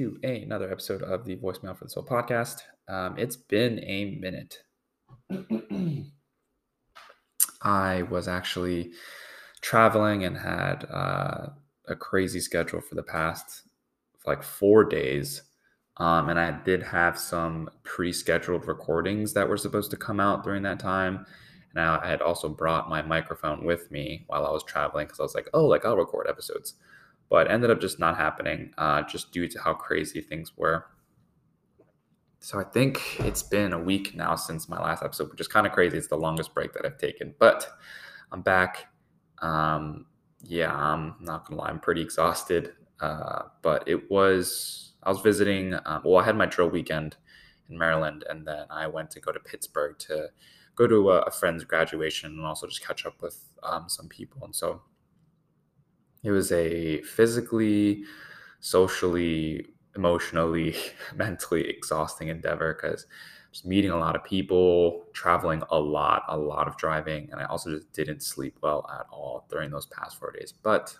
To another episode of the Voicemail for the Soul podcast. Um, it's been a minute. I was actually traveling and had uh, a crazy schedule for the past like four days. Um, and I did have some pre scheduled recordings that were supposed to come out during that time. And I had also brought my microphone with me while I was traveling because I was like, oh, like I'll record episodes but ended up just not happening uh, just due to how crazy things were. So I think it's been a week now since my last episode, which is kind of crazy. It's the longest break that I've taken, but I'm back. Um, yeah, I'm not gonna lie, I'm pretty exhausted. Uh, but it was I was visiting. Um, well, I had my drill weekend in Maryland, and then I went to go to Pittsburgh to go to a, a friend's graduation and also just catch up with um, some people. And so it was a physically, socially, emotionally, mentally exhausting endeavor because just meeting a lot of people, traveling a lot, a lot of driving, and I also just didn't sleep well at all during those past four days. But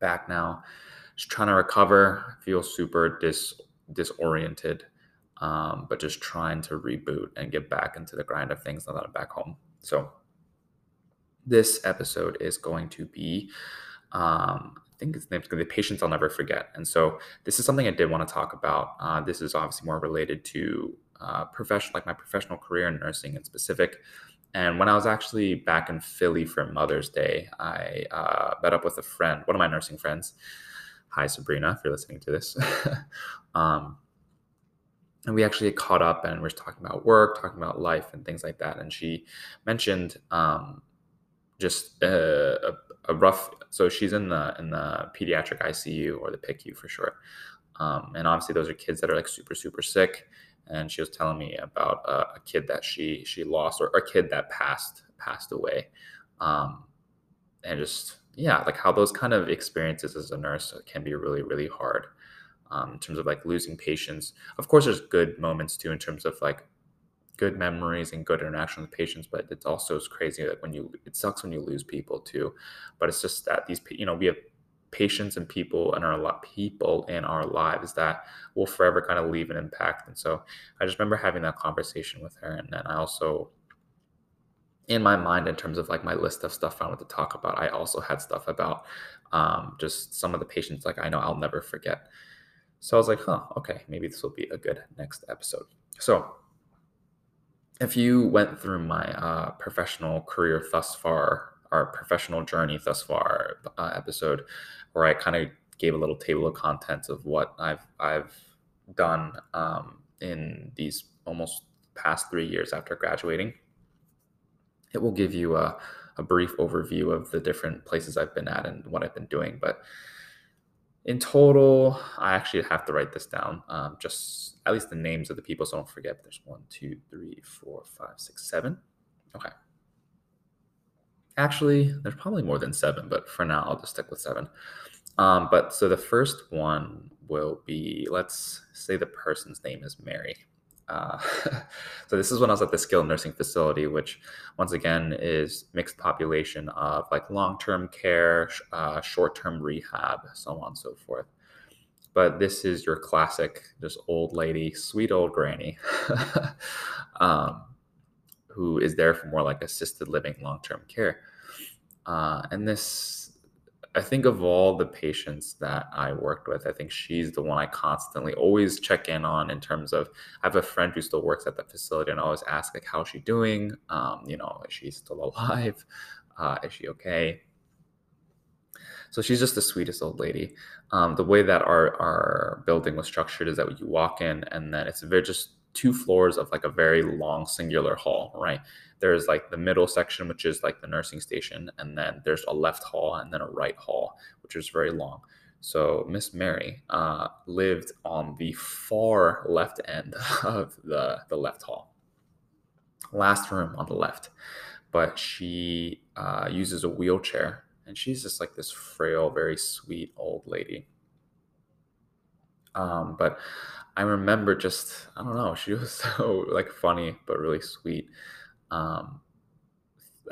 back now, just trying to recover. Feel super dis disoriented, um, but just trying to reboot and get back into the grind of things now that I'm back home. So this episode is going to be, um, I think its to be Patients I'll Never Forget. And so this is something I did want to talk about. Uh, this is obviously more related to uh, professional, like my professional career in nursing in specific. And when I was actually back in Philly for Mother's Day, I uh, met up with a friend, one of my nursing friends. Hi, Sabrina, if you're listening to this. um, and we actually caught up and we are talking about work, talking about life and things like that. And she mentioned um, just a, a, a, rough. So she's in the in the pediatric ICU or the PICU for short. Um, and obviously those are kids that are like super super sick. And she was telling me about a, a kid that she she lost or a kid that passed passed away. Um, and just yeah, like how those kind of experiences as a nurse can be really really hard. Um, in terms of like losing patients. Of course, there's good moments too in terms of like good memories and good interaction with patients but it's also crazy that when you it sucks when you lose people too. But it's just that these you know we have patients and people and our a lot people in our lives that will forever kind of leave an impact. And so i just remember having that conversation with her and then i also in my mind in terms of like my list of stuff i wanted to talk about i also had stuff about um, just some of the patients like i know i'll never forget. So i was like huh okay maybe this will be a good next episode. So if you went through my uh, professional career thus far, our professional journey thus far uh, episode, where I kind of gave a little table of contents of what I've I've done um, in these almost past three years after graduating, it will give you a, a brief overview of the different places I've been at and what I've been doing. But in total, I actually have to write this down. Um, just at least the names of the people, so I don't forget. There's one, two, three, four, five, six, seven. Okay. Actually, there's probably more than seven, but for now, I'll just stick with seven. Um, but so the first one will be let's say the person's name is Mary. Uh, so this is when I was at the skilled nursing facility, which once again is mixed population of like long-term care, uh, short-term rehab, so on and so forth. But this is your classic, just old lady, sweet old granny, um, who is there for more like assisted living, long-term care. Uh, and this I think of all the patients that I worked with, I think she's the one I constantly always check in on in terms of I have a friend who still works at the facility and I always ask like how's she doing? Um, you know, is she still alive? Uh, is she okay? So she's just the sweetest old lady. Um, the way that our our building was structured is that you walk in and then it's very just two floors of like a very long singular hall, right? There's like the middle section, which is like the nursing station, and then there's a left hall and then a right hall, which is very long. So Miss Mary uh, lived on the far left end of the, the left hall, last room on the left. But she uh, uses a wheelchair, and she's just like this frail, very sweet old lady. Um, but I remember just I don't know, she was so like funny but really sweet. Um,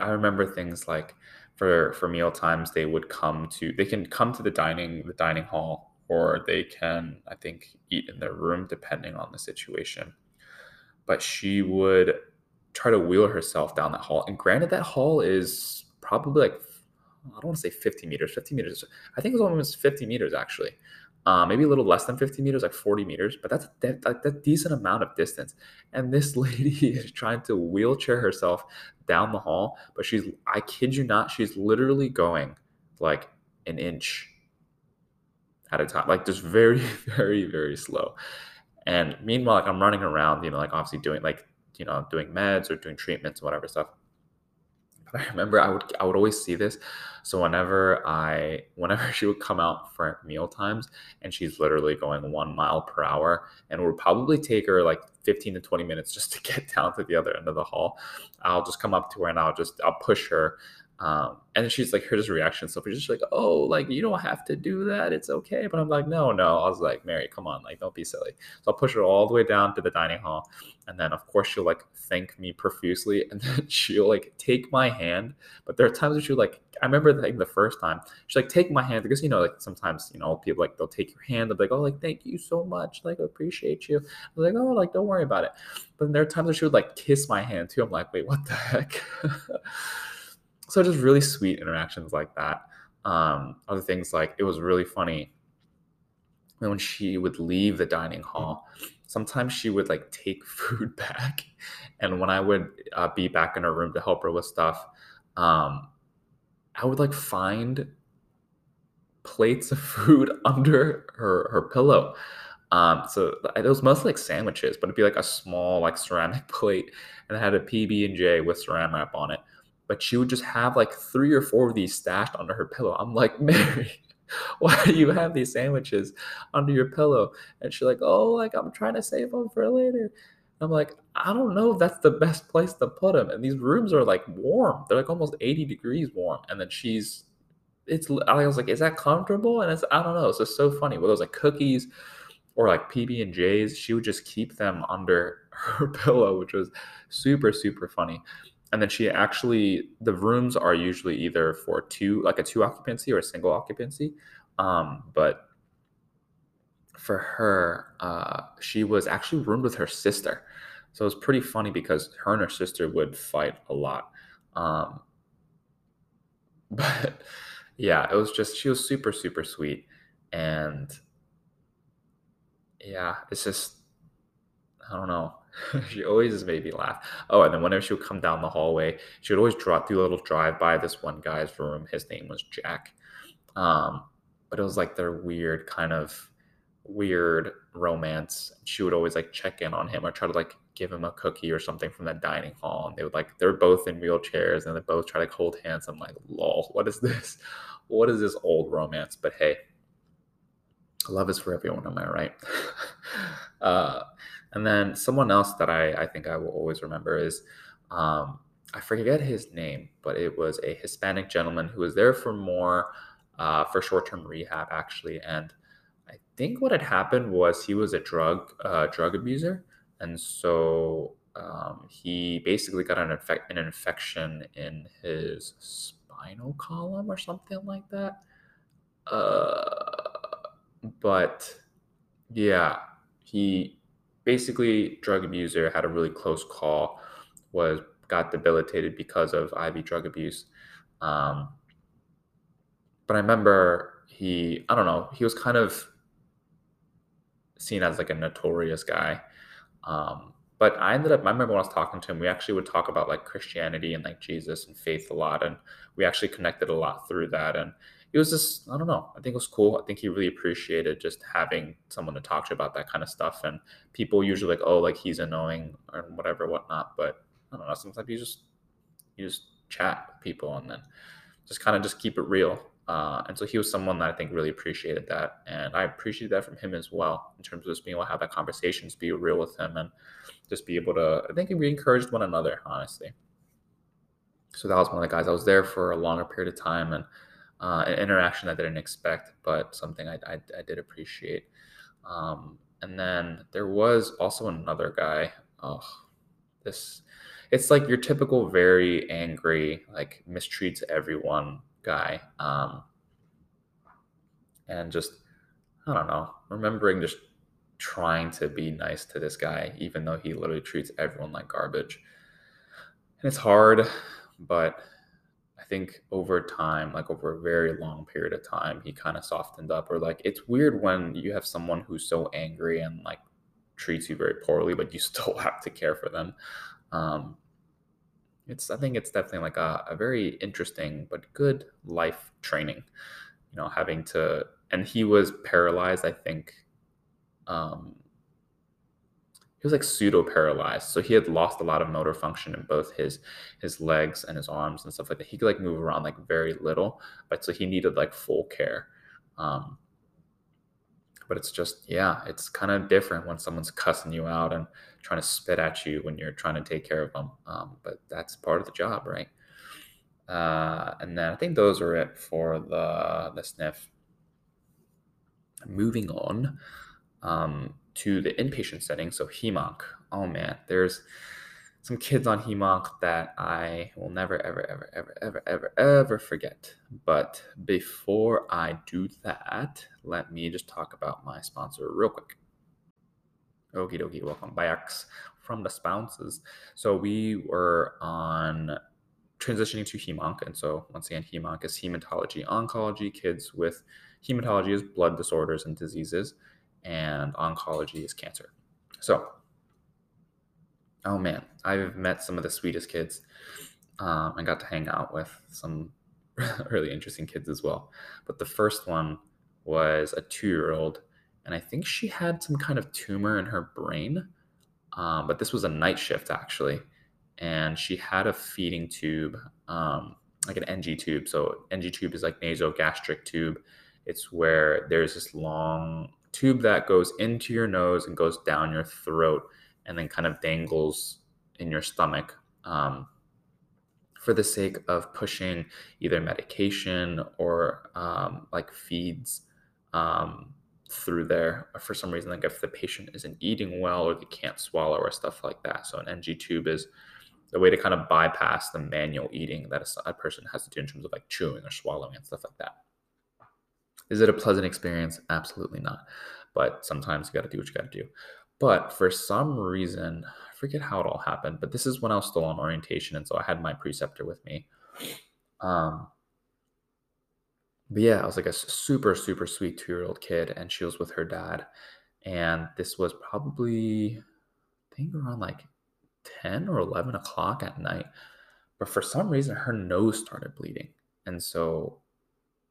I remember things like for for meal times they would come to they can come to the dining the dining hall or they can I think eat in their room depending on the situation. But she would try to wheel herself down that hall. And granted, that hall is probably like I don't want to say 50 meters. 50 meters. I think it was almost 50 meters actually. Uh, maybe a little less than 50 meters, like 40 meters, but that's that, that, decent amount of distance. And this lady is trying to wheelchair herself down the hall, but she's, I kid you not, she's literally going like an inch at a time, like just very, very, very slow. And meanwhile, like I'm running around, you know, like obviously doing like, you know, doing meds or doing treatments, whatever stuff. I remember I would I would always see this. So whenever I whenever she would come out for meal times and she's literally going one mile per hour and would probably take her like 15 to 20 minutes just to get down to the other end of the hall. I'll just come up to her and I'll just I'll push her um, and she's like, here's reaction. So she's just like, oh, like you don't have to do that. It's okay. But I'm like, no, no. I was like, Mary, come on, like don't be silly. So I'll push her all the way down to the dining hall, and then of course she'll like thank me profusely, and then she'll like take my hand. But there are times where she'll like, I remember like the first time she's like, take my hand because you know like sometimes you know people like they'll take your hand, they'll be like, oh, like thank you so much, like I appreciate you. I'm like, oh, like don't worry about it. But there are times where she would like kiss my hand too. I'm like, wait, what the heck? so just really sweet interactions like that. Um, other things like it was really funny when she would leave the dining hall. Sometimes she would like take food back, and when I would uh, be back in her room to help her with stuff, um, I would like find plates of food under her her pillow. Um, so it was mostly like sandwiches, but it'd be like a small like ceramic plate, and it had a PB and J with saran wrap on it but she would just have like three or four of these stashed under her pillow. I'm like, Mary, why do you have these sandwiches under your pillow? And she's like, oh, like I'm trying to save them for later. I'm like, I don't know if that's the best place to put them. And these rooms are like warm. They're like almost 80 degrees warm. And then she's, it's, I was like, is that comfortable? And it's, I don't know. It's just so funny. With those like cookies or like PB and J's, she would just keep them under her pillow, which was super, super funny and then she actually the rooms are usually either for two like a two occupancy or a single occupancy. Um, but for her uh, she was actually roomed with her sister. So it was pretty funny because her and her sister would fight a lot. Um, but yeah it was just she was super super sweet. And yeah it's just i don't know she always made me laugh. Oh, and then whenever she would come down the hallway, she would always drop do a little drive by this one guy's room. His name was Jack. Um, but it was like their weird kind of weird romance. She would always like check in on him or try to like give him a cookie or something from the dining hall. And they would like they're both in wheelchairs and they both try to like, hold hands. I'm like, lol, what is this? What is this old romance? But hey, love is for everyone, am I right? uh and then someone else that I, I think I will always remember is um, I forget his name, but it was a Hispanic gentleman who was there for more uh, for short term rehab actually. And I think what had happened was he was a drug uh, drug abuser, and so um, he basically got an, infec- an infection in his spinal column or something like that. Uh, but yeah, he basically drug abuser had a really close call was got debilitated because of IV drug abuse. Um, but i remember he i don't know he was kind of seen as like a notorious guy. Um, but i ended up i remember when i was talking to him we actually would talk about like christianity and like jesus and faith a lot and we actually connected a lot through that and it was just I don't know. I think it was cool. I think he really appreciated just having someone to talk to about that kind of stuff. And people usually like, oh, like he's annoying or whatever, whatnot. But I don't know. Sometimes you just you just chat with people and then just kind of just keep it real. Uh, and so he was someone that I think really appreciated that, and I appreciated that from him as well in terms of just being able to have that conversation, just be real with him, and just be able to. I think we encouraged one another, honestly. So that was one of the guys. I was there for a longer period of time, and uh, an interaction I didn't expect, but something I, I, I did appreciate. Um, and then there was also another guy. Oh, this it's like your typical very angry, like mistreats everyone guy. Um, and just I don't know, remembering just trying to be nice to this guy, even though he literally treats everyone like garbage. And it's hard, but think over time, like over a very long period of time, he kind of softened up. Or like it's weird when you have someone who's so angry and like treats you very poorly, but you still have to care for them. Um, it's I think it's definitely like a, a very interesting but good life training. You know, having to and he was paralyzed, I think. Um, he was like pseudo paralyzed, so he had lost a lot of motor function in both his his legs and his arms and stuff like that. He could like move around like very little, but so he needed like full care. Um, but it's just yeah, it's kind of different when someone's cussing you out and trying to spit at you when you're trying to take care of them. Um, but that's part of the job, right? Uh, and then I think those are it for the the sniff. Moving on um, to the inpatient setting, so HEMONC. Oh man, there's some kids on HEMONC that I will never, ever, ever, ever, ever, ever, ever forget. But before I do that, let me just talk about my sponsor real quick. Okie dokie, welcome back from the spouses. So we were on transitioning to HEMONC. And so once again, HEMONC is hematology oncology. Kids with hematology is blood disorders and diseases, and oncology is cancer. So, oh man, I've met some of the sweetest kids um, and got to hang out with some really interesting kids as well. But the first one was a two year old, and I think she had some kind of tumor in her brain. Um, but this was a night shift actually and she had a feeding tube, um, like an NG tube. So NG tube is like nasogastric tube. It's where there's this long tube that goes into your nose and goes down your throat and then kind of dangles in your stomach um, for the sake of pushing either medication or um, like feeds um, through there for some reason like if the patient isn't eating well or they can't swallow or stuff like that so an ng tube is the way to kind of bypass the manual eating that a person has to do in terms of like chewing or swallowing and stuff like that. Is it a pleasant experience? Absolutely not. But sometimes you got to do what you got to do. But for some reason, I forget how it all happened, but this is when I was still on orientation. And so I had my preceptor with me. Um, but yeah, I was like a super, super sweet two year old kid, and she was with her dad. And this was probably, I think around like 10 or 11 o'clock at night. But for some reason, her nose started bleeding. And so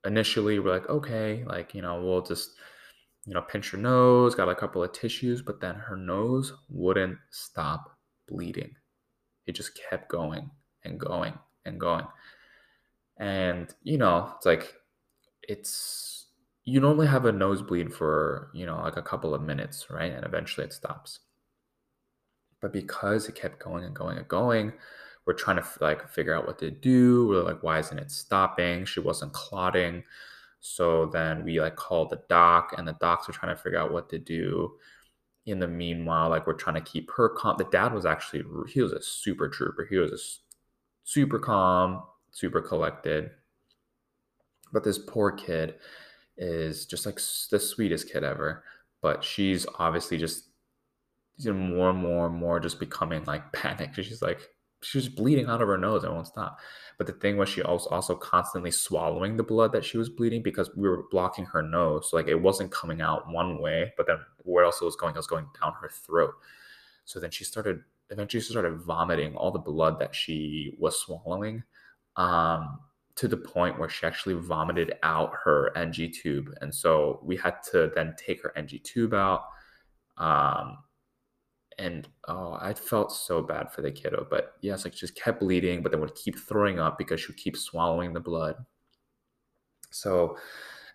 initially, we're like, okay, like, you know, we'll just, you know, pinch her nose, got a couple of tissues, but then her nose wouldn't stop bleeding. It just kept going and going and going. And, you know, it's like, it's, you normally have a nosebleed for, you know, like a couple of minutes, right? And eventually it stops. But because it kept going and going and going, we're trying to like figure out what to do. We're like, why isn't it stopping? She wasn't clotting. So then we like called the doc, and the docs are trying to figure out what to do. In the meanwhile, like we're trying to keep her calm. The dad was actually he was a super trooper. He was a super calm, super collected. But this poor kid is just like the sweetest kid ever. But she's obviously just you know, more and more and more just becoming like panicked. She's like, she's bleeding out of her nose. It won't stop. But the thing was, she was also constantly swallowing the blood that she was bleeding because we were blocking her nose. So like it wasn't coming out one way, but then where else it was going? It was going down her throat. So then she started eventually she started vomiting all the blood that she was swallowing. Um, to the point where she actually vomited out her NG tube. And so we had to then take her NG tube out. Um, and oh, I felt so bad for the kiddo. But yes, like just kept bleeding, but then would keep throwing up because she would keep swallowing the blood. So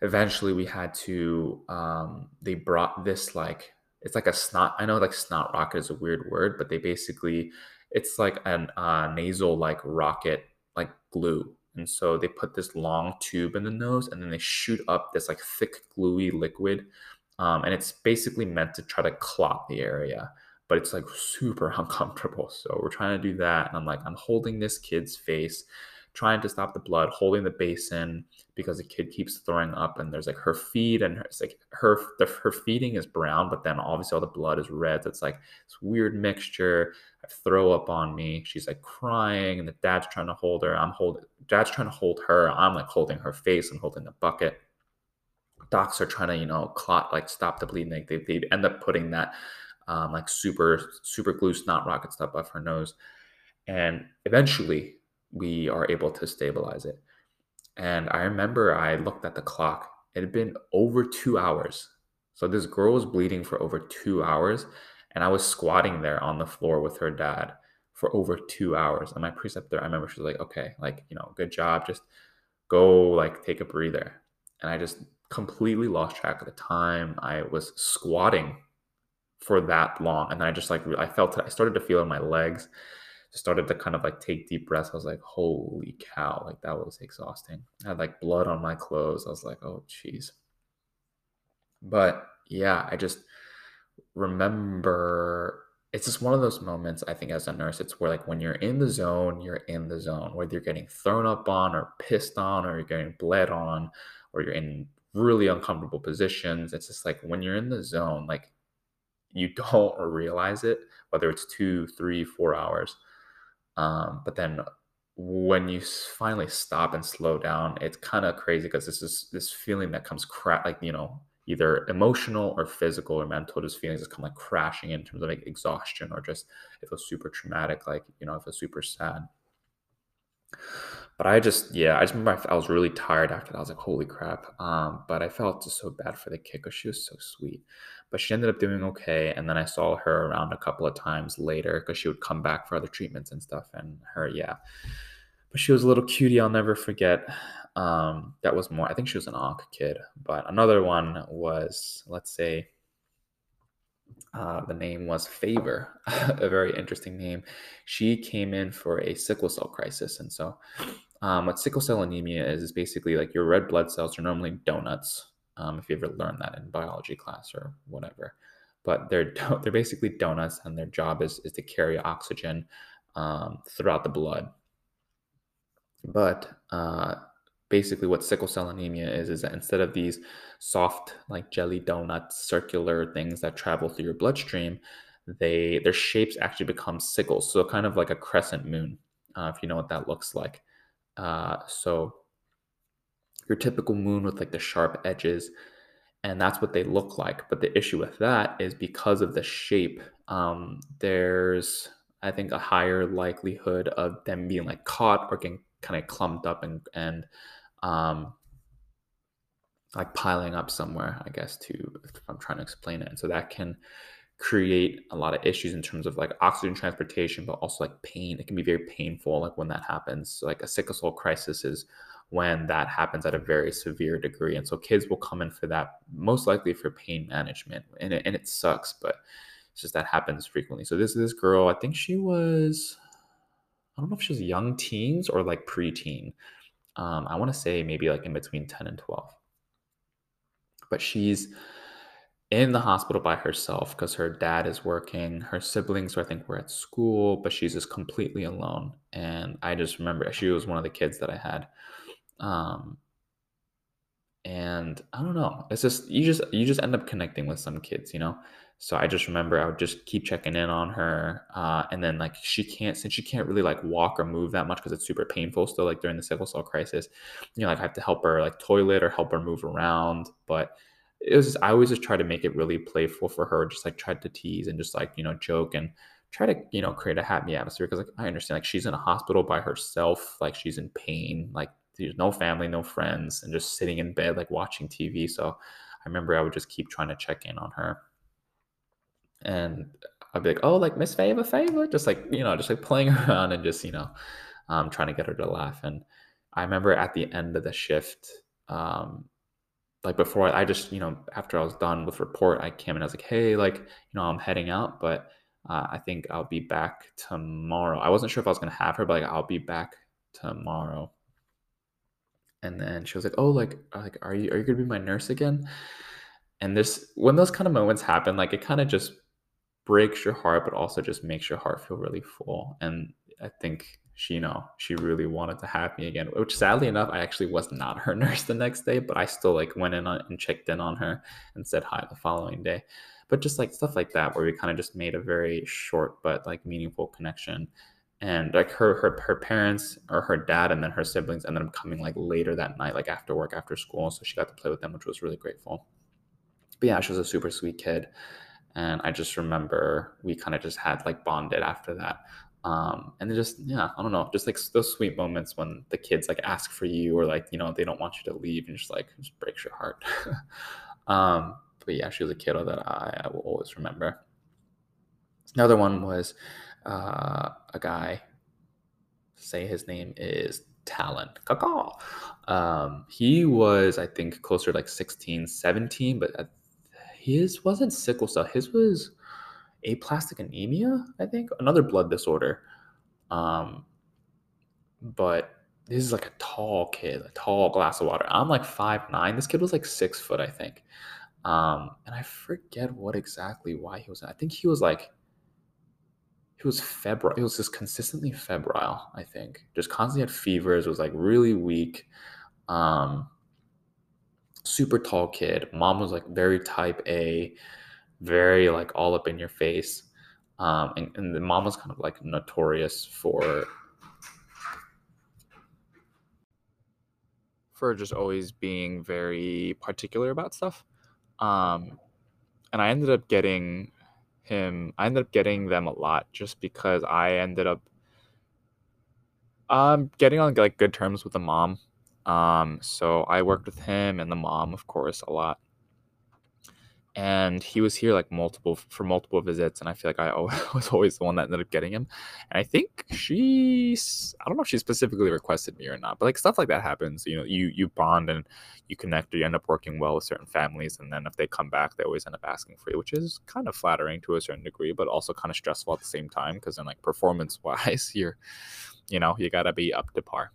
eventually we had to um, they brought this like it's like a snot i know like snot rocket is a weird word but they basically it's like an uh, nasal like rocket like glue and so they put this long tube in the nose and then they shoot up this like thick gluey liquid um, and it's basically meant to try to clot the area but it's like super uncomfortable. So we're trying to do that. And I'm like, I'm holding this kid's face, trying to stop the blood, holding the basin because the kid keeps throwing up. And there's like her feed, and it's like her the, her feeding is brown, but then obviously all the blood is red. So it's like this weird mixture. I throw up on me. She's like crying, and the dad's trying to hold her. I'm holding. Dad's trying to hold her. I'm like holding her face and holding the bucket docs are trying to you know clot like stop the bleeding they, they end up putting that um, like super super glue snot rocket stuff off her nose. And eventually we are able to stabilize it. And i remember i looked at the clock. It had been over two hours. So this girl was bleeding for over two hours and i was squatting there on the floor with her dad for over two hours. And my preceptor i remember she was like okay like you know good job. Just go like take a breather. And i just completely lost track of the time. I was squatting for that long. And then I just like I felt it. I started to feel in my legs. Started to kind of like take deep breaths. I was like, holy cow, like that was exhausting. I had like blood on my clothes. I was like, oh jeez. But yeah, I just remember it's just one of those moments I think as a nurse, it's where like when you're in the zone, you're in the zone, whether you're getting thrown up on or pissed on or you're getting bled on or you're in really uncomfortable positions. It's just like when you're in the zone, like you don't realize it, whether it's two, three, four hours. Um, but then when you finally stop and slow down, it's kind of crazy because this is this feeling that comes like you know either emotional or physical or mental. Just feelings that come like crashing in terms of like exhaustion or just it feels super traumatic, like you know, it feels super sad. But I just, yeah, I just remember I, was really tired after that. I was like, holy crap. Um, but I felt just so bad for the kid because she was so sweet. But she ended up doing okay. And then I saw her around a couple of times later because she would come back for other treatments and stuff. And her, yeah. But she was a little cutie I'll never forget. Um, that was more, I think she was an onc kid. But another one was, let's say, uh, the name was Favor, a very interesting name. She came in for a sickle cell crisis. And so, um, what sickle cell anemia is, is basically like your red blood cells are normally donuts, um, if you ever learned that in biology class or whatever. But they're they're basically donuts, and their job is is to carry oxygen um, throughout the blood. But uh, basically, what sickle cell anemia is is that instead of these soft like jelly donuts, circular things that travel through your bloodstream, they their shapes actually become sickles, so kind of like a crescent moon, uh, if you know what that looks like. Uh, so your typical moon with like the sharp edges and that's what they look like. But the issue with that is because of the shape um, there's i think a higher likelihood of them being like caught or getting kind of clumped up and and um, like piling up somewhere i guess to if i'm trying to explain it. And so that can create a lot of issues in terms of like oxygen transportation but also like pain it can be very painful like when that happens so, like a sickle cell crisis is when that happens at a very severe degree. And so kids will come in for that, most likely for pain management. And it, and it sucks, but it's just that happens frequently. So this this girl, I think she was, I don't know if she was young teens or like preteen. Um, I want to say maybe like in between 10 and 12. But she's in the hospital by herself because her dad is working. Her siblings, I think, were at school, but she's just completely alone. And I just remember she was one of the kids that I had um, and I don't know. It's just you just you just end up connecting with some kids, you know. So I just remember I would just keep checking in on her, uh, and then like she can't since she can't really like walk or move that much because it's super painful still like during the sickle cell crisis. You know, like I have to help her like toilet or help her move around, but it was just, I always just try to make it really playful for her, just like try to tease and just like you know joke and try to you know create a happy atmosphere because like I understand like she's in a hospital by herself, like she's in pain, like there's no family, no friends, and just sitting in bed, like watching TV. So I remember I would just keep trying to check in on her. And I'd be like, oh, like Miss Favor, Favor, just like, you know, just like playing around and just, you know, um, trying to get her to laugh. And I remember at the end of the shift, um, like before I just, you know, after I was done with report, I came and I was like, hey, like, you know, I'm heading out, but uh, I think I'll be back tomorrow. I wasn't sure if I was going to have her, but like, I'll be back tomorrow and then she was like oh like like are you are you gonna be my nurse again and this when those kind of moments happen like it kind of just breaks your heart, but also just makes your heart feel really full. And I think she, you know, she really wanted to have me again, which sadly enough, I actually was not her nurse the next day, but I still like went in on, and checked in on her and said hi the following day. But just like stuff like that, where we kind of just made a very short but like meaningful connection. And like her, her, her parents or her dad and then her siblings ended up coming like later that night, like after work, after school. So she got to play with them, which was really grateful. But yeah, she was a super sweet kid. And I just remember we kind of just had like bonded after that. Um, and just yeah, I don't know, just like those sweet moments when the kids like ask for you or like you know they don't want you to leave and just like just breaks your heart. um, but yeah, she was a kiddo that I, I will always remember. Another one was uh, a guy. Say his name is Talon. Um, he was, I think, closer to like 16, 17, but his wasn't sickle cell. His was aplastic anemia, I think, another blood disorder. Um, but this is like a tall kid, a tall glass of water. I'm like five nine. This kid was like six foot, I think. Um, and I forget what exactly why he was. I think he was like he was febrile. He was just consistently febrile. I think just constantly had fevers. Was like really weak. Um, super tall kid. Mom was like very type A very like all up in your face. Um, and, and the mom was kind of like notorious for for just always being very particular about stuff. Um, and I ended up getting him. I ended up getting them a lot just because I ended up um getting on like good terms with the mom. Um, so I worked with him and the mom, of course, a lot and he was here like multiple for multiple visits and i feel like i was always the one that ended up getting him. And i think she's i don't know if she specifically requested me or not but like stuff like that happens you know you you bond and you connect or you end up working well with certain families and then if they come back they always end up asking for you which is kind of flattering to a certain degree but also kind of stressful at the same time because then like performance wise you're you know you gotta be up to par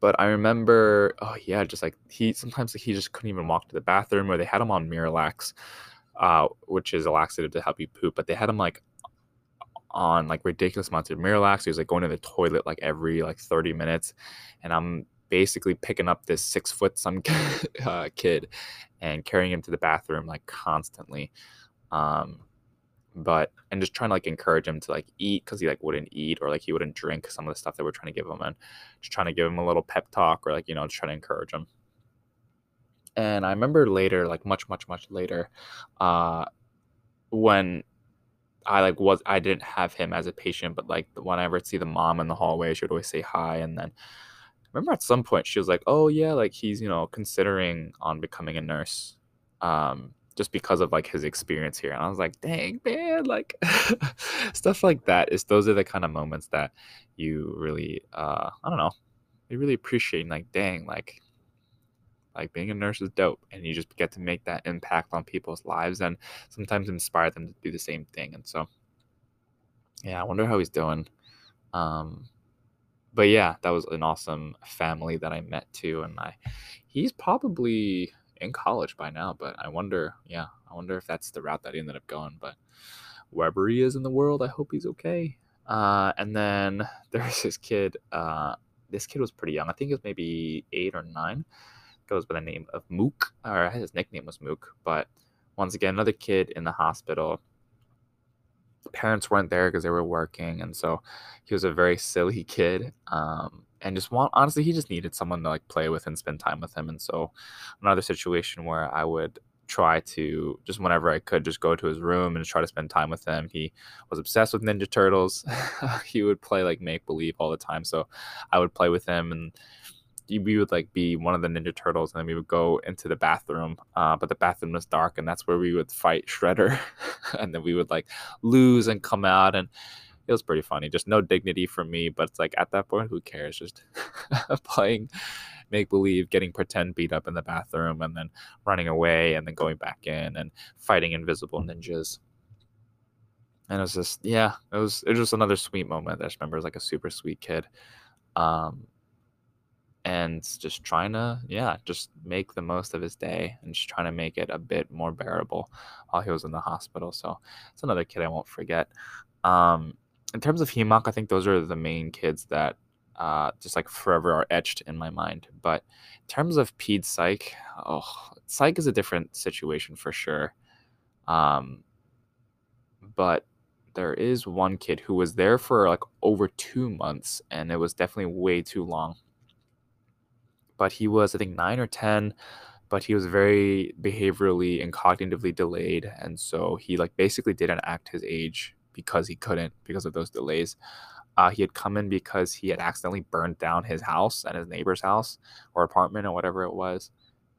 but I remember, oh yeah, just like he sometimes like, he just couldn't even walk to the bathroom, or they had him on Miralax, uh, which is a laxative to help you poop, but they had him like on like ridiculous amounts of Miralax. He was like going to the toilet like every like 30 minutes, and I'm basically picking up this six foot some uh, kid and carrying him to the bathroom like constantly. Um, but and just trying to like encourage him to like eat because he like wouldn't eat or like he wouldn't drink some of the stuff that we're trying to give him and just trying to give him a little pep talk or like you know just trying to encourage him. And i remember later like much much much later uh when i like was i didn't have him as a patient but like whenever i'd see the mom in the hallway she would always say hi and then I remember at some point she was like oh yeah like he's you know considering on becoming a nurse. Um just because of like his experience here. And I was like, dang man, like stuff like that is those are the kind of moments that you really uh I don't know, you really appreciate like dang, like like being a nurse is dope and you just get to make that impact on people's lives and sometimes inspire them to do the same thing. And so yeah, I wonder how he's doing. Um but yeah, that was an awesome family that I met too. And I he's probably in college by now, but I wonder, yeah, I wonder if that's the route that he ended up going. But wherever he is in the world, I hope he's okay. Uh, and then there's this kid. Uh, this kid was pretty young. I think he was maybe eight or nine. Goes by the name of Mook, or his nickname was Mook. But once again, another kid in the hospital. Parents weren't there because they were working, and so he was a very silly kid. Um, and just want honestly he just needed someone to like play with and spend time with him and so another situation where i would try to just whenever i could just go to his room and try to spend time with him. He was obsessed with ninja turtles. He would play like make believe all the time so i would play with him and we would like be one of the ninja turtles and then we would go into the bathroom uh, but the bathroom was dark and that's where we would fight shredder and then we would like lose and come out and it was pretty funny. Just no dignity from me, but it's like at that point, who cares? Just playing make believe, getting pretend beat up in the bathroom, and then running away, and then going back in and fighting invisible ninjas. And it was just, yeah, it was it was just another sweet moment. I just remember was like a super sweet kid. Um, and just trying to yeah just make the most of his day and just trying to make it a bit more bearable while he was in the hospital so it's another kid i won't forget um, in terms of HEMONC i think those are the main kids that uh, just like forever are etched in my mind. But in terms of ped psych oh psych is a different situation for sure. Um, but there is one kid who was there for like over two months and it was definitely way too long. But he was I think nine or ten, but he was very behaviorally and cognitively delayed, and so he like basically didn't act his age because he couldn't because of those delays. Uh, he had come in because he had accidentally burned down his house and his neighbor's house or apartment or whatever it was,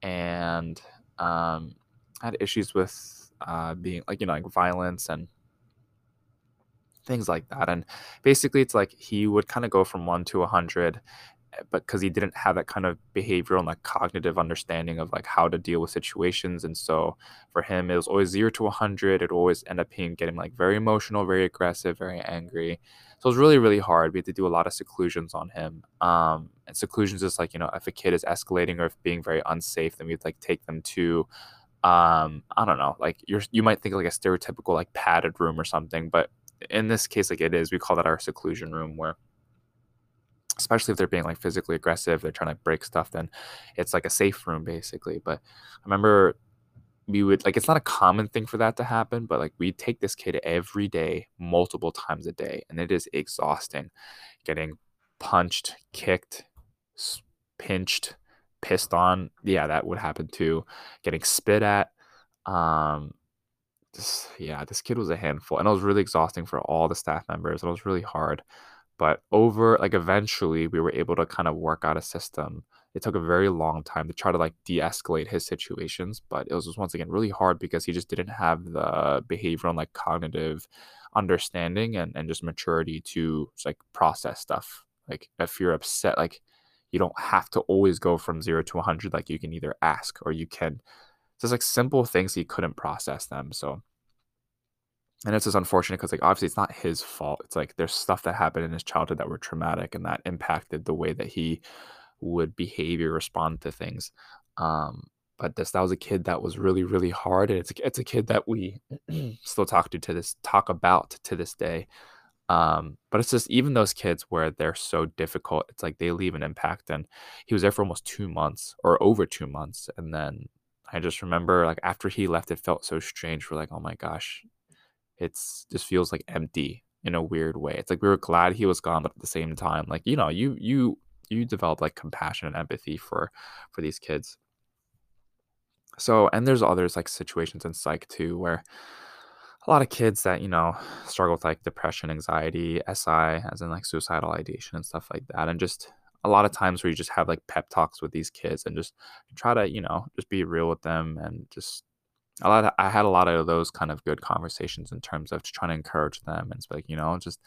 and um, had issues with uh, being like you know like violence and things like that. And basically, it's like he would kind of go from one to a hundred, but because he didn't have that kind of behavioral and like cognitive understanding of like how to deal with situations and so for him it was always 0 to 100 it always end up being getting like very emotional very aggressive very angry. So it was really really hard. We had to do a lot of seclusions on him um and seclusions is like you know if a kid is escalating or if being very unsafe then we'd like take them to um i don't know like you're you might think like a stereotypical like padded room or something but in this case like it is. We call that our seclusion room where especially if they're being like physically aggressive, they're trying to break stuff, then it's like a safe room basically. But I remember we would like it's not a common thing for that to happen, but like we take this kid every day, multiple times a day, and it is exhausting. Getting punched, kicked, pinched, pissed on. Yeah, that would happen too. Getting spit at. Um, yeah, this kid was a handful, and it was really exhausting for all the staff members. It was really hard. But over like eventually we were able to kind of work out a system. It took a very long time to try to like de-escalate his situations, but it was just once again really hard because he just didn't have the behavioral and like cognitive understanding and, and just maturity to just, like process stuff. Like if you're upset, like you don't have to always go from zero to 100. Like you can either ask or you can just like simple things he couldn't process them. So and it's just unfortunate because like obviously it's not his fault. It's like there's stuff that happened in his childhood that were traumatic and that impacted the way that he would behave or respond to things. Um but this that was a kid that was really really hard and it's a, it's a kid that we still talk to to this talk about to this day. Um but it's just even those kids where they're so difficult it's like they leave an impact and he was there for almost two months or over two months and then i just remember like after he left it felt so strange. We're like oh my gosh it's just feels like empty in a weird way. It's like we were glad he was gone, but at the same time, like you know, you you you develop like compassion and empathy for for these kids. So, and there's others like situations in psych too where a lot of kids that you know struggle with like depression, anxiety, SI, as in like suicidal ideation and stuff like that, and just a lot of times where you just have like pep talks with these kids and just try to you know just be real with them and just a lot of, I had a lot of those kind of good conversations in terms of trying to encourage them and like, you know, just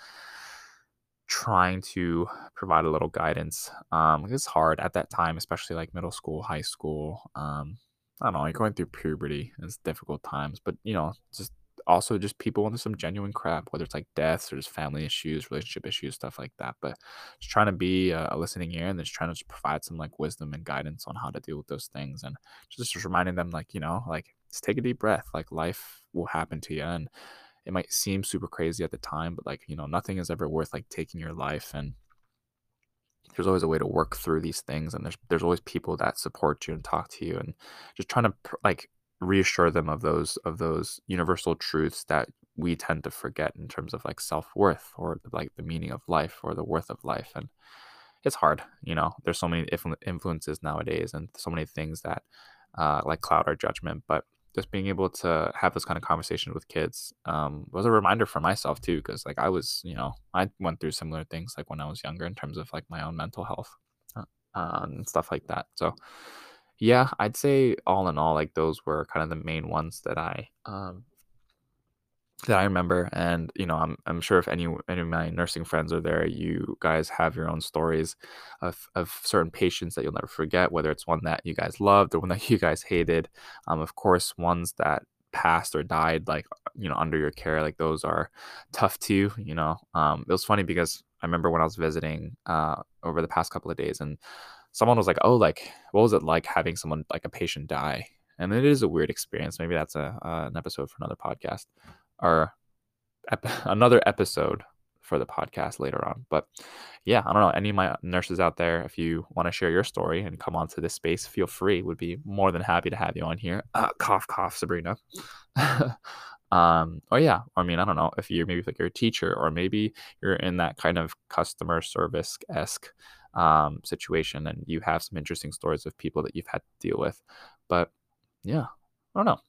trying to provide a little guidance. Um, it's hard at that time, especially like middle school, high school. Um, I don't know, you're going through puberty. It's difficult times, but you know, just also just people into some genuine crap, whether it's like deaths or just family issues, relationship issues, stuff like that. But just trying to be a, listening ear and just trying to just provide some like wisdom and guidance on how to deal with those things, and just, just reminding them like you know like just take a deep breath. Like life will happen to you, and it might seem super crazy at the time, but like you know nothing is ever worth like taking your life and there's always a way to work through these things and there's there's always people that support you and talk to you and just trying to like reassure them of those of those universal truths that we tend to forget in terms of like self-worth or like the meaning of life or the worth of life and it's hard you know there's so many influences nowadays and so many things that uh, like cloud our judgment but just being able to have this kind of conversation with kids um, was a reminder for myself too because like i was you know i went through similar things like when i was younger in terms of like my own mental health uh, and stuff like that. So yeah, I'd say all in all, like those were kind of the main ones that I um that I remember. And you know, I'm I'm sure if any any of my nursing friends are there, you guys have your own stories of of certain patients that you'll never forget, whether it's one that you guys loved or one that you guys hated. Um, of course, ones that passed or died like you know under your care like those are tough too you know um it was funny because i remember when i was visiting uh over the past couple of days and someone was like, "Oh, like what was it like having someone like a patient die?" And it is a weird experience. Maybe that's a uh, an episode for another podcast or ep- another episode for the podcast later on. But yeah, I don't know. Any of my nurses out there, if you want to share your story and come onto this space, feel free. Would be more than happy to have you on here. Uh, cough, cough, Sabrina. um, or yeah, I mean, I don't know if you're maybe like you're a teacher or maybe you're in that kind of customer service esque um, situation and you have some interesting stories of people that you've had to deal with. But yeah, I don't know.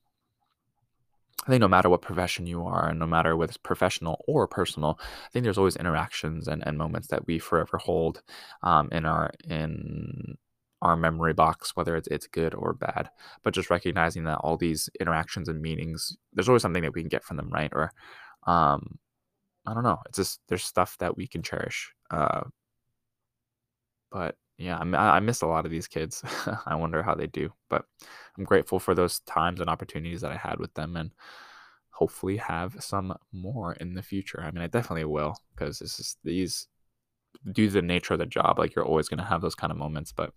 I think no matter what profession you are, and no matter whether it's professional or personal, I think there's always interactions and, and moments that we forever hold um, in our in our memory box, whether it's it's good or bad. But just recognizing that all these interactions and meanings, there's always something that we can get from them, right? Or um, I don't know. It's just there's stuff that we can cherish. Uh, but yeah, I, I miss a lot of these kids. I wonder how they do, but I'm grateful for those times and opportunities that I had with them, and hopefully have some more in the future. I mean, I definitely will because it's just these due to the nature of the job, like you're always going to have those kind of moments. But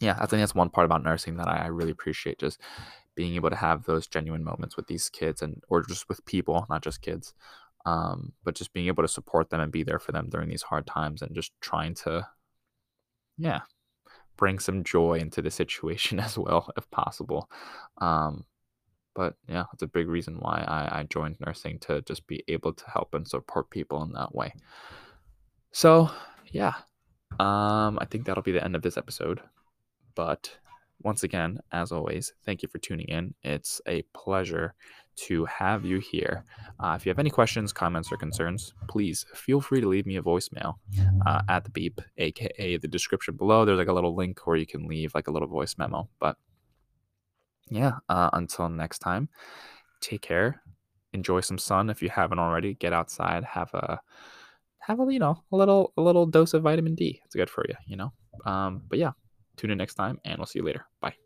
yeah, I think that's one part about nursing that I, I really appreciate just being able to have those genuine moments with these kids and or just with people, not just kids. Um, but just being able to support them and be there for them during these hard times and just trying to yeah, bring some joy into the situation as well, if possible. Um, but yeah, it's a big reason why I, I joined nursing to just be able to help and support people in that way. So yeah, um, I think that'll be the end of this episode. But once again, as always, thank you for tuning in. It's a pleasure to have you here. Uh, if you have any questions, comments, or concerns, please feel free to leave me a voicemail uh, at the beep, aka the description below. There's like a little link where you can leave like a little voice memo. But yeah, uh, until next time, take care. Enjoy some sun if you haven't already. Get outside. Have a have a you know a little a little dose of vitamin D. It's good for you, you know. Um, but yeah, tune in next time, and we'll see you later. Bye.